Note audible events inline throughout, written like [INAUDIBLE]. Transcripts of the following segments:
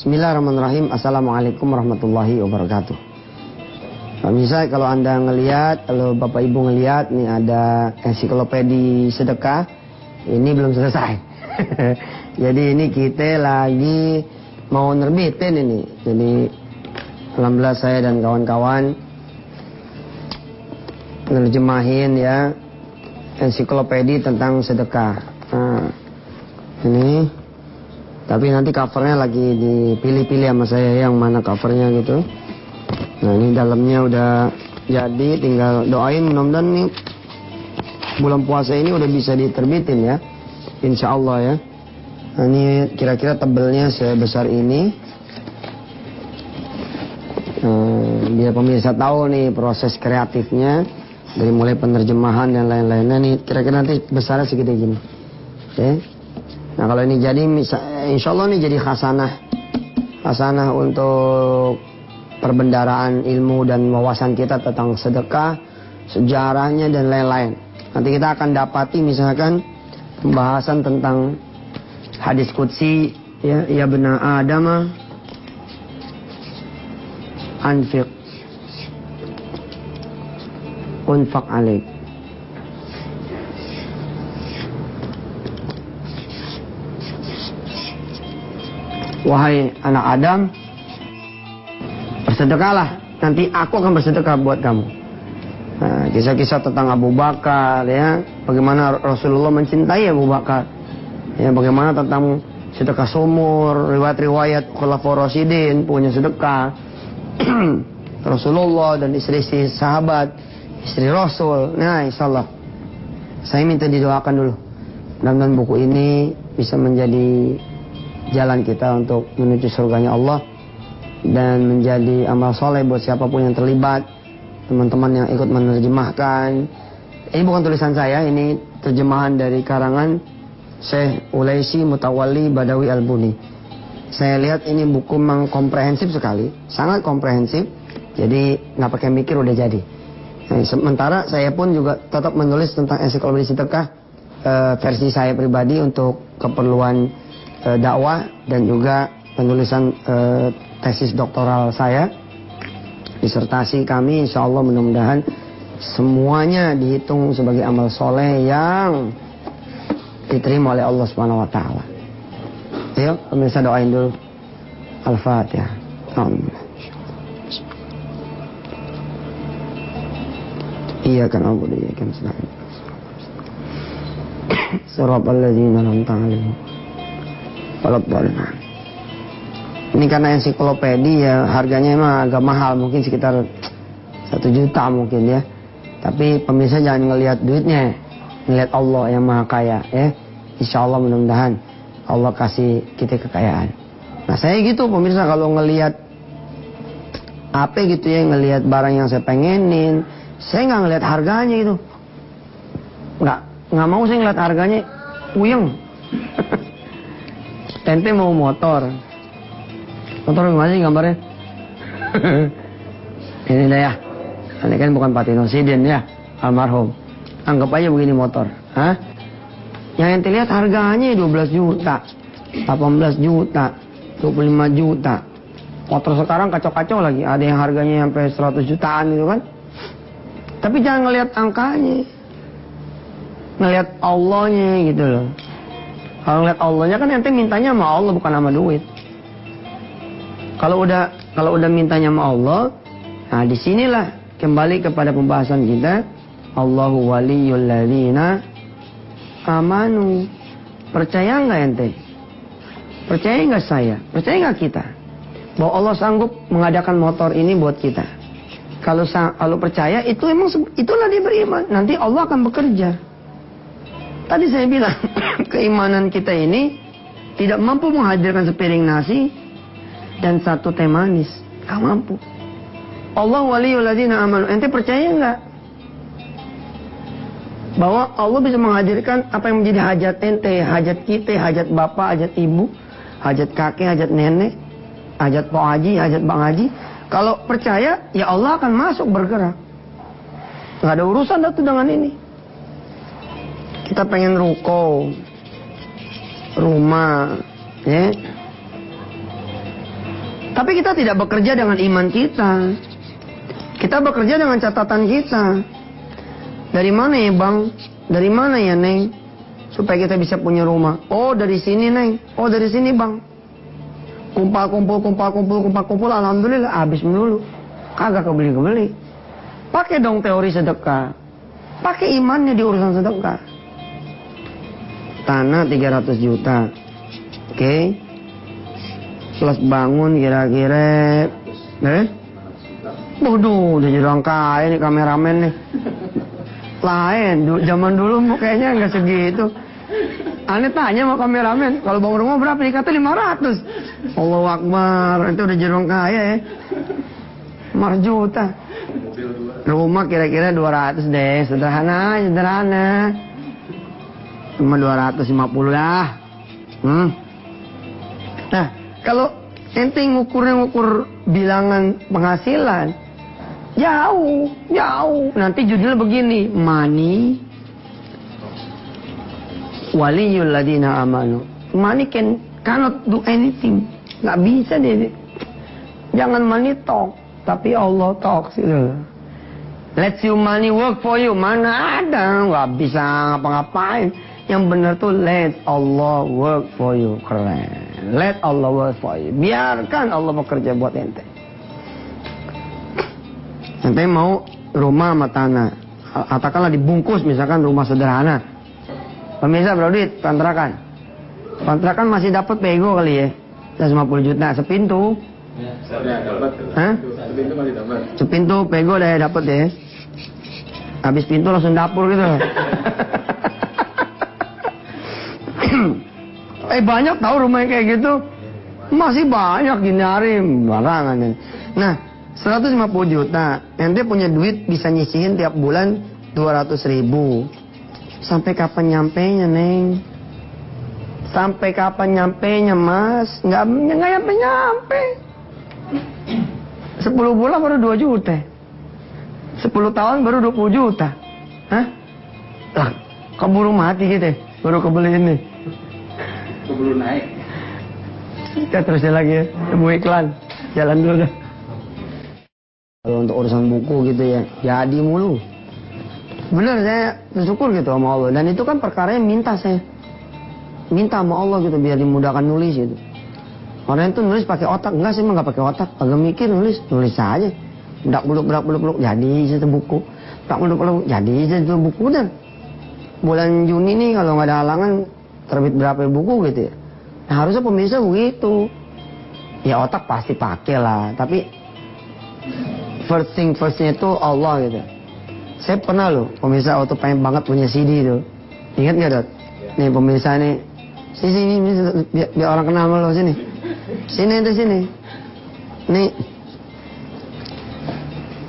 Bismillahirrahmanirrahim. Assalamualaikum warahmatullahi wabarakatuh. Pemirsa kalau anda ngelihat, kalau bapak ibu ngelihat, nih ada ensiklopedi sedekah, ini belum selesai. [LAUGHS] Jadi ini kita lagi mau nerbitin ini. Jadi alhamdulillah saya dan kawan-kawan nerjemahin ya ensiklopedi tentang sedekah. Nah, ini tapi nanti covernya lagi dipilih-pilih sama saya yang mana covernya gitu. Nah ini dalamnya udah jadi tinggal doain mudah-mudahan nih bulan puasa ini udah bisa diterbitin ya. Insya Allah ya. Nah, ini kira-kira tebelnya sebesar ini. Nah, biar pemirsa tahu nih proses kreatifnya dari mulai penerjemahan dan lain-lainnya nih kira-kira nanti besarnya segede gini. Oke. Nah kalau ini jadi insya Allah ini jadi khasanah. Khasanah untuk perbendaraan ilmu dan wawasan kita tentang sedekah, sejarahnya dan lain-lain. Nanti kita akan dapati misalkan pembahasan tentang hadis kutsi ya ya benar Adam anfiq. Unfaq alik Wahai anak Adam, bersedekahlah. Nanti aku akan bersedekah buat kamu. Nah, kisah-kisah tentang Abu Bakar ya, bagaimana Rasulullah mencintai Abu Bakar. Ya, bagaimana tentang sedekah sumur, riwayat-riwayat Khulafaur Rasyidin punya sedekah. [CLEARS THROAT] Rasulullah dan istri-istri sahabat, istri Rasul. Nah, insyaallah saya minta didoakan dulu. Mudah-mudahan buku ini bisa menjadi jalan kita untuk menuju surganya Allah dan menjadi amal soleh buat siapa pun yang terlibat teman-teman yang ikut menerjemahkan. Ini bukan tulisan saya ini terjemahan dari karangan Syekh Ulaisi Mutawali Badawi Al-Buni. Saya lihat ini buku memang komprehensif sekali sangat komprehensif jadi nggak pakai mikir udah jadi. Nah, sementara saya pun juga tetap menulis tentang ensiklopedi sedekah e, versi saya pribadi untuk keperluan e, dakwah dan juga penulisan e, tesis doktoral saya, disertasi kami insya Allah mudah-mudahan semuanya dihitung sebagai amal soleh yang diterima oleh Allah Subhanahu Wa Taala. Ayo, pemirsa doain dulu. Al-Fatihah. Iya kan iya kan sedang. [COUGHS] Surat al-ladzina an'amta Walad ini karena ensiklopedi ya harganya emang agak mahal mungkin sekitar satu juta mungkin ya. Tapi pemirsa jangan ngelihat duitnya, ngelihat Allah yang maha kaya ya. Insya Allah mudah-mudahan Allah kasih kita kekayaan. Nah saya gitu pemirsa kalau ngelihat apa gitu ya ngelihat barang yang saya pengenin, saya nggak ngelihat harganya itu. Nggak nggak mau saya ngelihat harganya, puyeng. Ente mau motor, Motor gimana sih gambarnya? [LAUGHS] ini dah ya. Ini kan bukan Patino Sidin ya, almarhum. Anggap aja begini motor. Hah? Yang ente lihat harganya 12 juta, 18 juta, 25 juta. Motor sekarang kacau-kacau lagi. Ada yang harganya sampai 100 jutaan gitu kan. Tapi jangan ngelihat angkanya. Ngelihat Allahnya gitu loh. Kalau ngelihat Allahnya kan ente mintanya sama Allah bukan sama duit. Kalau udah kalau udah mintanya sama Allah, nah di sinilah kembali kepada pembahasan kita. Allahu waliyul ladina amanu. Percaya nggak ente? Percaya nggak saya? Percaya nggak kita? Bahwa Allah sanggup mengadakan motor ini buat kita. Kalau kalau percaya itu emang itulah dia beriman. Nanti Allah akan bekerja. Tadi saya bilang [COUGHS] keimanan kita ini tidak mampu menghadirkan sepiring nasi, dan satu teh manis. Gak mampu. Allah waliul ladzina amanu. Ente percaya nggak? Bahwa Allah bisa menghadirkan apa yang menjadi hajat ente, hajat kita, hajat bapak, hajat ibu, hajat kakek, hajat nenek, hajat Pak Haji, hajat Bang Haji. Kalau percaya, ya Allah akan masuk bergerak. Gak ada urusan datu dengan ini. Kita pengen ruko, rumah, ya, Tapi kita tidak bekerja dengan iman kita. Kita bekerja dengan catatan kita. Dari mana ya bang? Dari mana ya neng? Supaya kita bisa punya rumah. Oh dari sini neng. Oh dari sini bang. Kumpul kumpul kumpul kumpul kumpul kumpul. Alhamdulillah habis dulu. Kagak kebeli kebeli. Pakai dong teori sedekah. Pakai imannya di urusan sedekah. Tanah 300 juta. Oke. Okay. Plus bangun kira-kira eh? Waduh, udah jadi orang kaya nih kameramen nih. Lain, du zaman dulu kayaknya nggak segitu. Aneh tanya sama kameramen, kalau bangun rumah berapa? Dikata 500. Allah Akbar, itu udah jadi orang kaya ya. 5 juta. Rumah kira-kira 200 deh, sederhana, sederhana. Cuma 250 lah. Hmm. Nah, kalau ente ngukurnya ngukur bilangan penghasilan, jauh, jauh. Nanti judulnya begini, money waliyul ladina amanu. Money can cannot do anything. Nggak bisa deh. Jangan money talk, tapi Allah talk sih. Let you money work for you. Mana ada, nggak bisa ngapa-ngapain. Yang benar tuh let Allah work for you. Keren. Let Allah work for you. Biarkan Allah bekerja buat ente. Ente mau rumah sama tanah. Katakanlah dibungkus misalkan rumah sederhana. Pemirsa berapa duit kontrakan? Kontrakan masih dapat pego kali ya. 150 juta sepintu. Ya, dapat. Hah? Sepintu masih dapat. Sepintu pego udah dapat ya. Habis pintu langsung dapur gitu. [LAUGHS] eh banyak tahu rumah yang kayak gitu. Masih banyak gini hari barangan. Nah, 150 juta. Ente punya duit bisa nyisihin tiap bulan 200 ribu. Sampai kapan nyampe nya, Neng? Sampai kapan nyampe nya, Mas? Nggak, nggak nyampe-nyampe. 10 bulan baru 2 juta. 10 tahun baru 20 juta. Hah? Lah, keburu mati gitu ya? Baru kebeli ini. Keburu naik. Kita terusnya lagi ya. Temu iklan. Jalan dulu dah. Kalau untuk urusan buku gitu ya, jadi mulu. Bener saya bersyukur gitu sama Allah. Dan itu kan perkara yang minta saya. Minta sama Allah gitu biar dimudahkan nulis gitu. Orang itu nulis pakai otak, enggak sih emang nggak pakai otak, agak mikir nulis, nulis aja. Dak buluk, dak buluk, buluk, jadi itu buku. Dak buluk, buluk, jadi itu buku dan bulan Juni nih kalau nggak ada halangan terbit berapa buku gitu ya. Nah, harusnya pemirsa begitu. Ya otak pasti pakai lah, tapi first thing firstnya itu Allah gitu. Saya pernah loh, pemirsa waktu pengen banget punya CD itu. Ingat nggak dot? Nih pemirsa nih, sini, sini biar, biar orang kenal sama lo sini. Sini itu sini. Nih,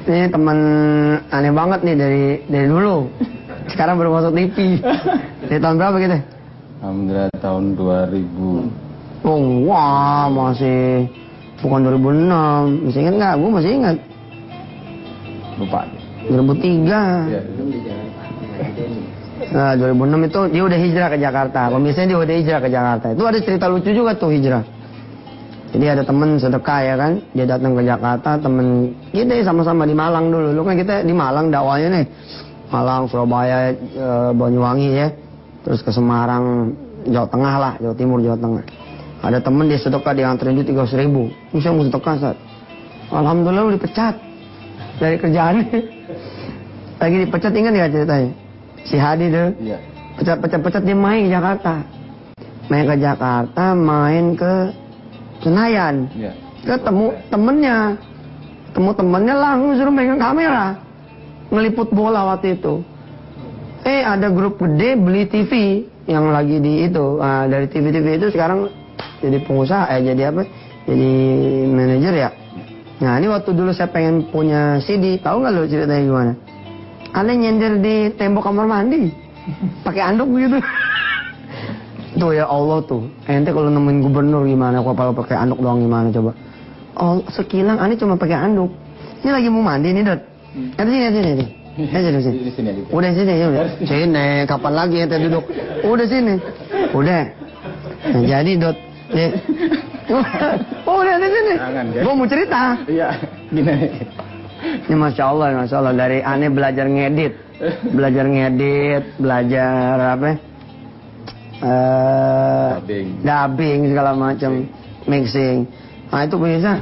ini teman aneh banget nih dari dari dulu. Sekarang baru masuk TV. Dari tahun berapa gitu? Alhamdulillah tahun 2000. Oh, wah masih bukan 2006. Masih ingat nggak? Gue masih ingat. Lupa. 2003. Ya. Nah, 2006 itu dia udah hijrah ke Jakarta. Pemirsa dia udah hijrah ke Jakarta. Itu ada cerita lucu juga tuh hijrah. Jadi ada temen sedekah ya kan, dia datang ke Jakarta, temen kita sama-sama di Malang dulu. Lu kan kita di Malang dakwahnya nih. Malang, Surabaya, e, Banyuwangi ya. Terus ke Semarang, Jawa Tengah lah, Jawa Timur, Jawa Tengah. Ada temen dia sedekah dia nganterin duit 300 ribu. Saya mau sedekah saat. Alhamdulillah lu dipecat dari kerjaan. Lagi dipecat ingat ya ceritanya? Si Hadi tuh. Iya. Pecat-pecat-pecat dia main ke Jakarta. Main ke Jakarta, main ke Senayan. Iya. Ketemu temennya. Ketemu temennya langsung suruh megang kamera. Ngeliput bola waktu itu. Eh ada grup gede beli TV yang lagi di itu. Nah, dari TV-TV itu sekarang jadi pengusaha, eh jadi apa? Jadi manajer ya. Nah ini waktu dulu saya pengen punya CD, tahu nggak lo ceritanya gimana? Aneh nyender di tembok kamar mandi, pakai anduk gitu. [LAUGHS] Tuh ya Allah tuh, ente kalau nemuin gubernur gimana? Kalau pakai anduk doang gimana coba? Oh sekilang aneh cuma pakai anduk. Ini lagi mau mandi nih dot. Ada sini, ada sini. Ada sini, sini. Sini. Udah sini, ya udah. Sini, kapan lagi ente duduk? Udah sini. Udah. Nah, jadi dot, nih, [LAUGHS] oh lihat di sini. Guys. Gue mau cerita. Iya, gini. Ini masya Allah, masya Allah dari aneh belajar ngedit, belajar ngedit, belajar apa? Eh, Dubbing. dubbing segala macam, mixing. Nah itu bisa.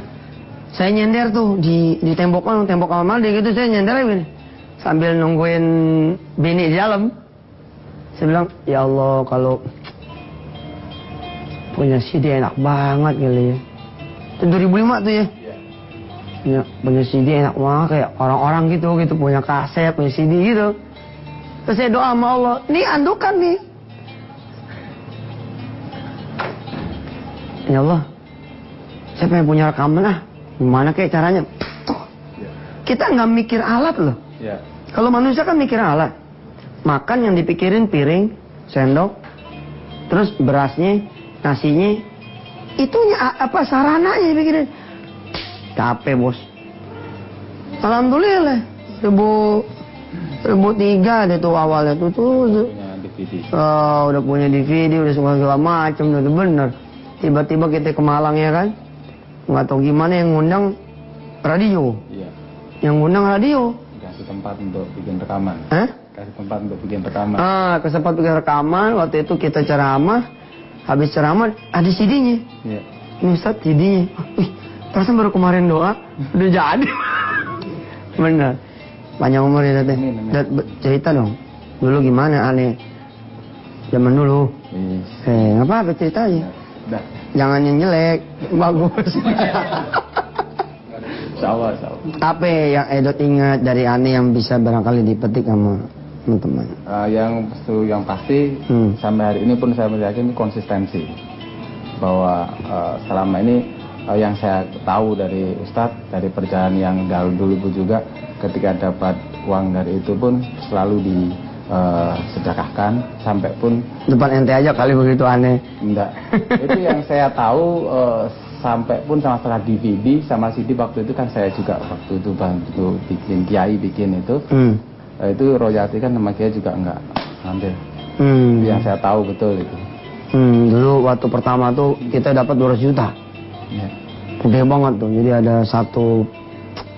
Saya nyender tuh di di tembok kan, tembok kamar mandi gitu saya nyender begini. Sambil nungguin bini di dalam. Saya bilang, ya Allah kalau punya CD enak banget kali ya. Itu 2005 tuh ya. Iya. Punya, punya CD enak banget kayak orang-orang gitu gitu punya kaset, punya CD gitu. Terus saya doa sama Allah, nih andukan nih. Ya Allah, saya pengen punya rekaman ah. Gimana kayak caranya? Iya. Kita nggak mikir alat loh. Iya. Kalau manusia kan mikir alat. Makan yang dipikirin piring, sendok, terus berasnya, nasinya, itunya apa sarananya dipikirin. Capek bos. Alhamdulillah, ribu ribu tiga deh tuh awalnya tuh tuh. tuh. DVD. Oh, udah punya DVD, udah semua segala macam, udah bener. Tiba-tiba kita ke Malang ya kan, nggak tahu gimana yang ngundang radio, Iya. yang ngundang radio, tempat untuk bikin rekaman. Hah? Kasih tempat untuk bikin rekaman. Ah, kesempat bikin rekaman, waktu itu kita ceramah, habis ceramah ada CD-nya. Iya. Ini Ustaz CD-nya. Wih, perasaan baru kemarin doa, [LAUGHS] udah jadi. Bener. Panjang umur ya. Dat, be- cerita dong. Dulu gimana aneh? Zaman dulu. Wis. Eh, nggak apa-apa cerita aja. Udah. Jangan yang jelek, bagus. [LAUGHS] Sawah, sawah. apa yang Edot ingat dari aneh yang bisa barangkali dipetik sama teman-teman? Eh, yang yang pasti Hmm. sampai hari ini pun saya meyakini konsistensi bahwa eh, selama ini eh, yang saya tahu dari Ustadz dari perjalanan yang dahulu dulu juga ketika dapat uang dari itu pun selalu di eh, sedekahkan sampai pun Depan ente aja kali begitu aneh. enggak itu yang saya tahu eh, sampai pun sama setelah DVD sama CD waktu itu kan saya juga waktu itu bantu bikin kiai bikin itu Hmm. eh, itu royalti kan sama kiai juga enggak ambil Hmm. yang saya tahu betul itu Hmm, dulu waktu pertama tuh kita dapat 200 juta. ya. Gede banget tuh. Jadi ada satu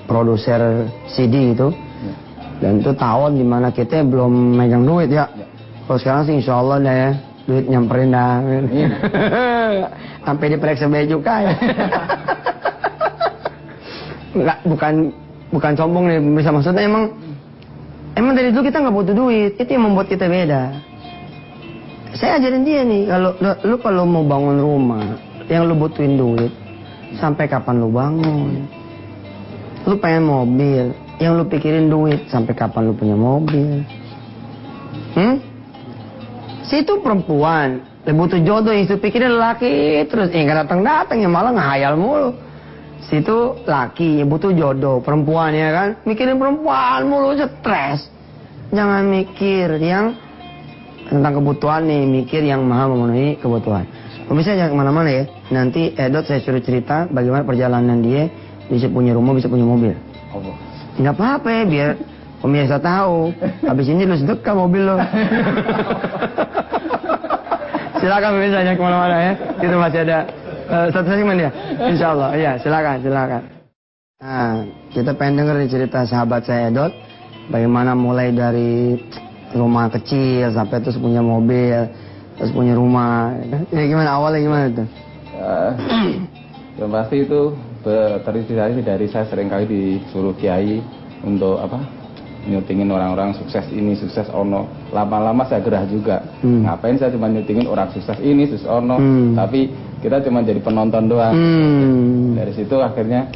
produser CD gitu. ya. Dan itu tahun di mana kita belum megang duit ya. Ya. Kalau sekarang sih insya Allah ya. Duit nyamperin dah. Amin. [LAUGHS] Sampai diperiksa bea cukai. Enggak, bukan bukan sombong nih. Bisa maksudnya emang emang dari dulu kita nggak butuh duit. Itu yang membuat kita beda. Saya ajarin dia nih, kalau lu, lu kalau mau bangun rumah, yang lu butuhin duit, sampai kapan lu bangun? Lu pengen mobil, yang lu pikirin duit, sampai kapan lu punya mobil? Hmm? Situ perempuan, dia butuh jodoh, yang itu pikirin laki, terus yang nggak datang datang, yang malah ngehayal mulu. Situ laki, yang butuh jodoh, perempuan ya kan, mikirin perempuan mulu, stres. Jangan mikir yang tentang kebutuhan nih, mikir yang maha memenuhi kebutuhan. Pemirsa jangan ke mana-mana ya. Nanti Edot saya suruh cerita bagaimana perjalanan dia bisa punya rumah, bisa punya mobil. Nggak apa-apa ya, biar pemirsa tahu. Habis ini lu sedekah mobil lo. silakan pemirsa jangan ke mana-mana ya. Itu masih ada eh, satu segmen ya. Insya Allah. Iya, silakan, silakan. Nah, kita pengen denger cerita sahabat saya Edot. Bagaimana mulai dari rumah kecil sampai terus punya mobil, terus punya rumah. Ya gimana awalnya gimana tuh? Eh, yang pasti itu be- terinspirasi dari saya sering kali disuruh kiai untuk apa nyutingin orang-orang sukses ini sukses ono lama-lama saya gerah juga Hmm. ngapain saya cuma nyutingin orang sukses ini sukses ono Hmm. tapi kita cuma jadi penonton doang Hmm. dari situ akhirnya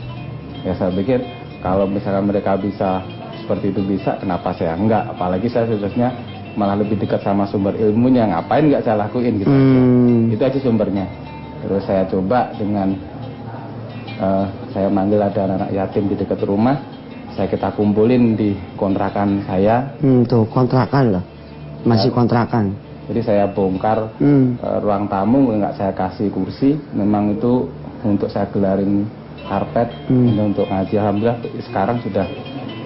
ya saya pikir kalau misalkan mereka bisa seperti itu bisa kenapa saya enggak apalagi saya suksesnya malah lebih dekat sama sumber ilmunya ngapain nggak saya lakuin gitu aja. Hmm. itu aja sumbernya terus saya coba dengan eh, saya manggil ada anak yatim di dekat rumah saya kita kumpulin di kontrakan saya Hmm, tuh kontrakan loh. Masih kontrakan. jadi saya bongkar Hmm. eh, ruang tamu nggak saya kasih kursi memang itu untuk saya gelarin karpet Hmm. ini untuk ngaji alhamdulillah sekarang sudah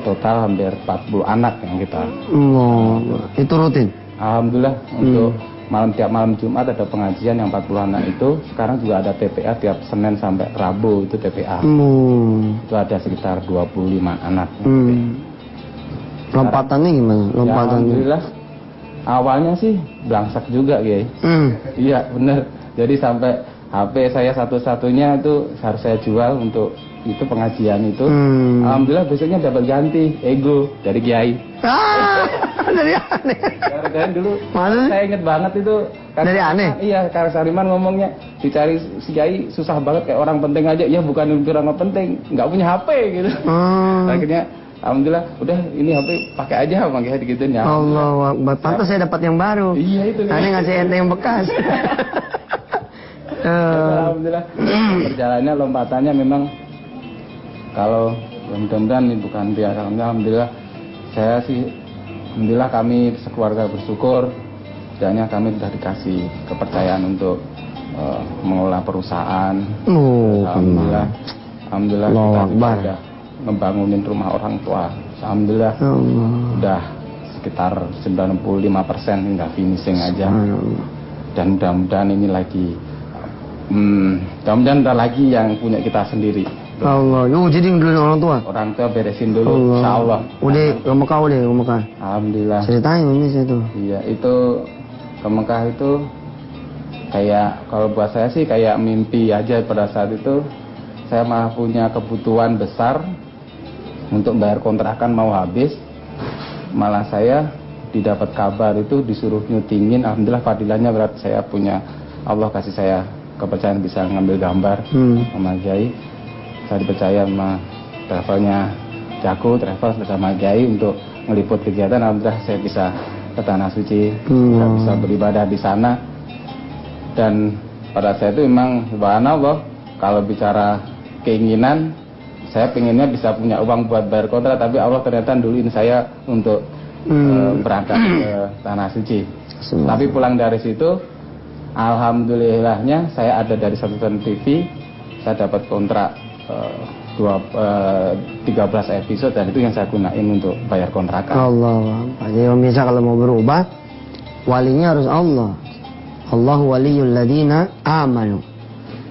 total hampir 40 anak yang kita Oh, itu rutin. alhamdulillah untuk malam tiap malam Jumat ada pengajian yang 40 anak itu sekarang juga ada TPA tiap Senin sampai Rabu itu TPA Hmm. itu ada sekitar 25 anak Hmm. Lompatannya gimana? Ya, Lompatannya. Alhamdulillah awalnya sih belangsak juga Kiai Hmm. iya bener jadi sampai HP saya satu-satunya itu harus saya jual untuk itu pengajian itu Hmm. Alhamdulillah besoknya dapat ganti ego dari Kiai Ah, [LAUGHS] dari aneh. Dan dulu sih? saya inget banget itu Kang Dari aneh? Iya, Kang Sariman ngomongnya dicari si Kiai susah banget kayak orang penting aja. Ya bukan untuk orang penting, nggak punya HP gitu. Hmm. Akhirnya alhamdulillah udah ini HP pakai aja makanya digituin ya. Allah Akbar. Pantas saya dapat yang baru. Iya itu. Aneh ngasih ente yang bekas. [LAUGHS] Eh, Alhamdulillah perjalanannya lompatannya memang kalau mudah-mudahan ini bukan biasa alhamdulillah saya sih alhamdulillah kami sekeluarga bersyukur. Setidaknya kami sudah dikasih kepercayaan untuk eh, mengelola perusahaan. Oh, alhamdulillah. alhamdulillah Allahu kita sudah membangunin rumah orang tua. Alhamdulillah. Allah. sudah sekitar 95% persen hingga finishing aja. Dan mudah-mudahan ini lagi hmm, mudah-mudahan ada lagi yang punya kita sendiri Allah. Oh, jadi dulu orang tua. orang tua beresin dulu Allah. insya Allah Udah ke Mekah udah ke Mekah. Alhamdulillah Ceritain ini saya tuh. iya itu ke Mekah itu kayak kalau buat saya sih kayak mimpi aja pada saat itu saya malah punya kebutuhan besar untuk bayar kontrakan mau habis malah saya didapat kabar itu disuruh nyutingin alhamdulillah fadilahnya berat saya punya Allah kasih saya kepercayaan bisa ngambil gambar Hmm. sama Kiai saya dipercaya sama travelnya Jago travel bersama Kiai untuk meliput kegiatan alhamdulillah saya bisa ke tanah suci Hmm. saya bisa beribadah di sana dan pada saat itu memang subhanallah kalau bicara keinginan saya pengennya bisa punya uang buat bayar kontrak tapi Allah ternyata duluin saya untuk Hmm. eh, berangkat ke tanah suci Semua. tapi pulang dari situ alhamdulillahnya saya ada dari satu TV saya dapat kontrak 13 episode dan itu yang saya gunain untuk bayar kontrakan Allah. Jadi pemirsa kalau mau berubah, walinya harus Allah. Allah waliyul ladina amanu.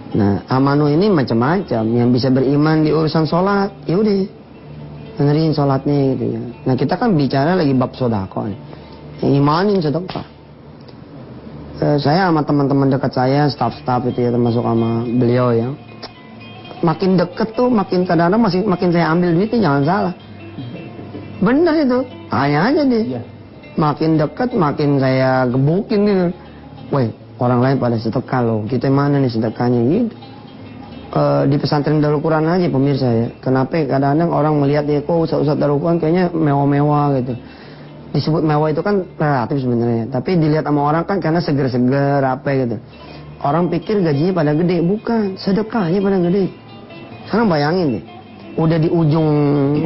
Nah, amanu ini macam-macam. Yang bisa beriman di urusan sholat, ya udah benerin sholatnya gitu ya. Nah kita kan bicara lagi bab sodako. Yang imanin sedekah. Eh, saya sama teman-teman dekat saya, staff-staff itu ya termasuk sama beliau ya. Makin deket tuh, makin kadang-kadang masih makin saya ambil duitnya jangan salah. Bener itu, tanya aja deh. Iya. Makin deket, makin saya gebukin gitu. Woi, orang lain pada sedekah loh. Kita mana nih sedekahnya gitu. Eh, di pesantren Darul Quran aja pemirsa ya. Kenapa kadang-kadang orang melihat dia kok ustaz-ustaz Darul Quran kayaknya mewah-mewah gitu. Disebut mewah itu kan relatif sebenarnya. Tapi dilihat sama orang kan karena seger-seger apa gitu. Orang pikir gajinya pada gede, bukan. Sedekahnya pada gede. Sekarang bayangin deh. Udah di ujung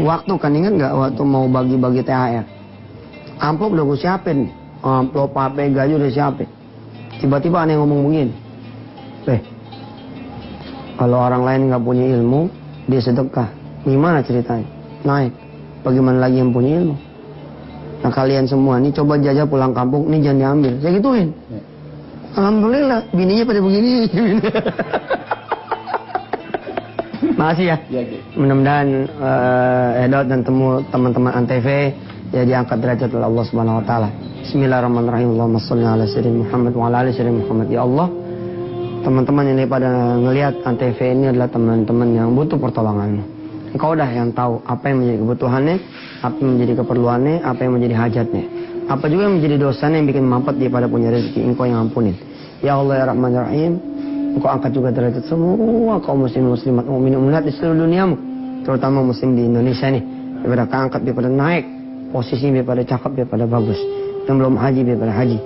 waktu kan ingat nggak waktu mau bagi-bagi THR. Amplop udah gue siapin. Amplop HP gaji udah siapin. Tiba-tiba yang ngomong begini. Eh, kalau orang lain nggak punya ilmu, dia sedekah. Gimana ceritanya? Naik. Bagaimana lagi yang punya ilmu? Nah kalian semua nih coba jajah pulang kampung, nih jangan diambil. Saya gituin. Ya. Alhamdulillah, bininya pada begini. [LAUGHS] Makasih ya. Iya, Ki. Mudah-mudahan eh, Edot dan temu teman-teman Antv ya diangkat derajat oleh Allah Subhanahu wa taala. Bismillahirrahmanirrahim. Allahumma shalli ala sayyidina Muhammad wa ala ali sayyidina Muhammad. Ya Allah, teman-teman ini pada ngelihat Antv ini adalah teman-teman yang butuh pertolonganmu. Engkau dah yang tahu apa yang menjadi kebutuhannya, apa yang menjadi keperluannya, apa yang menjadi hajatnya. Apa juga yang menjadi dosanya yang bikin mampet dia pada punya rezeki. Engkau yang ampunin. Ya Allah ya Rahman ya Rahim. Engkau angkat juga derajat semua kaum muslim muslimat mukmin mukminat di seluruh duniamu. Terutama muslim di Indonesia nih. Daripada keangkat daripada naik. Posisi daripada cakep daripada bagus. Yang belum haji daripada haji.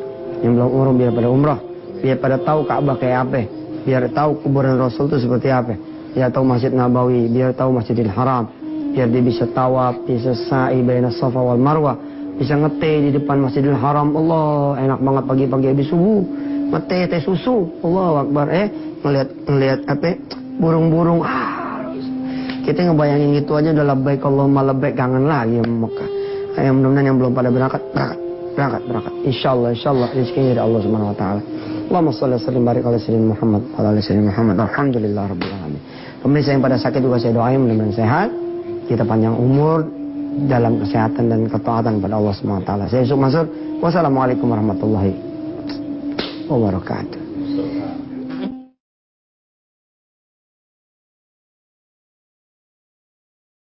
Yang belum umroh daripada umroh. Biar pada tahu Ka'bah kayak apa. Biar tahu kuburan Rasul itu seperti apa. Biar tahu Masjid Nabawi. Biar tahu Masjidil Haram. Biar dia bisa tawaf, bisa sa'i baina Safa wal Marwah. Bisa ngete di depan Masjidil Haram. Allah, enak banget pagi-pagi habis subuh. Ngete teh susu. Allah Akbar eh ngelihat ngelihat apa burung-burung ah kita ngebayangin gitu aja udah labbaik Allahumma labbaik kangen lagi sama Mekah. Eh, mudah-mudahan yang belum pada berangkat berangkat. berangkat, berangkat. Insya Allah, insya Allah rezekinya dari Allah Subhanahu Wa Taala. Allahumma sholli sallim barik ala sayyidina Muhammad ala sayyidina Muhammad. Alhamdulillah rabbil alamin. Pemirsa yang pada sakit juga saya doain mudah-mudahan sehat. Kita panjang umur dalam kesehatan dan ketaatan pada Allah Subhanahu wa taala. Saya Yusuf Mansur. Wassalamualaikum warahmatullahi wabarakatuh.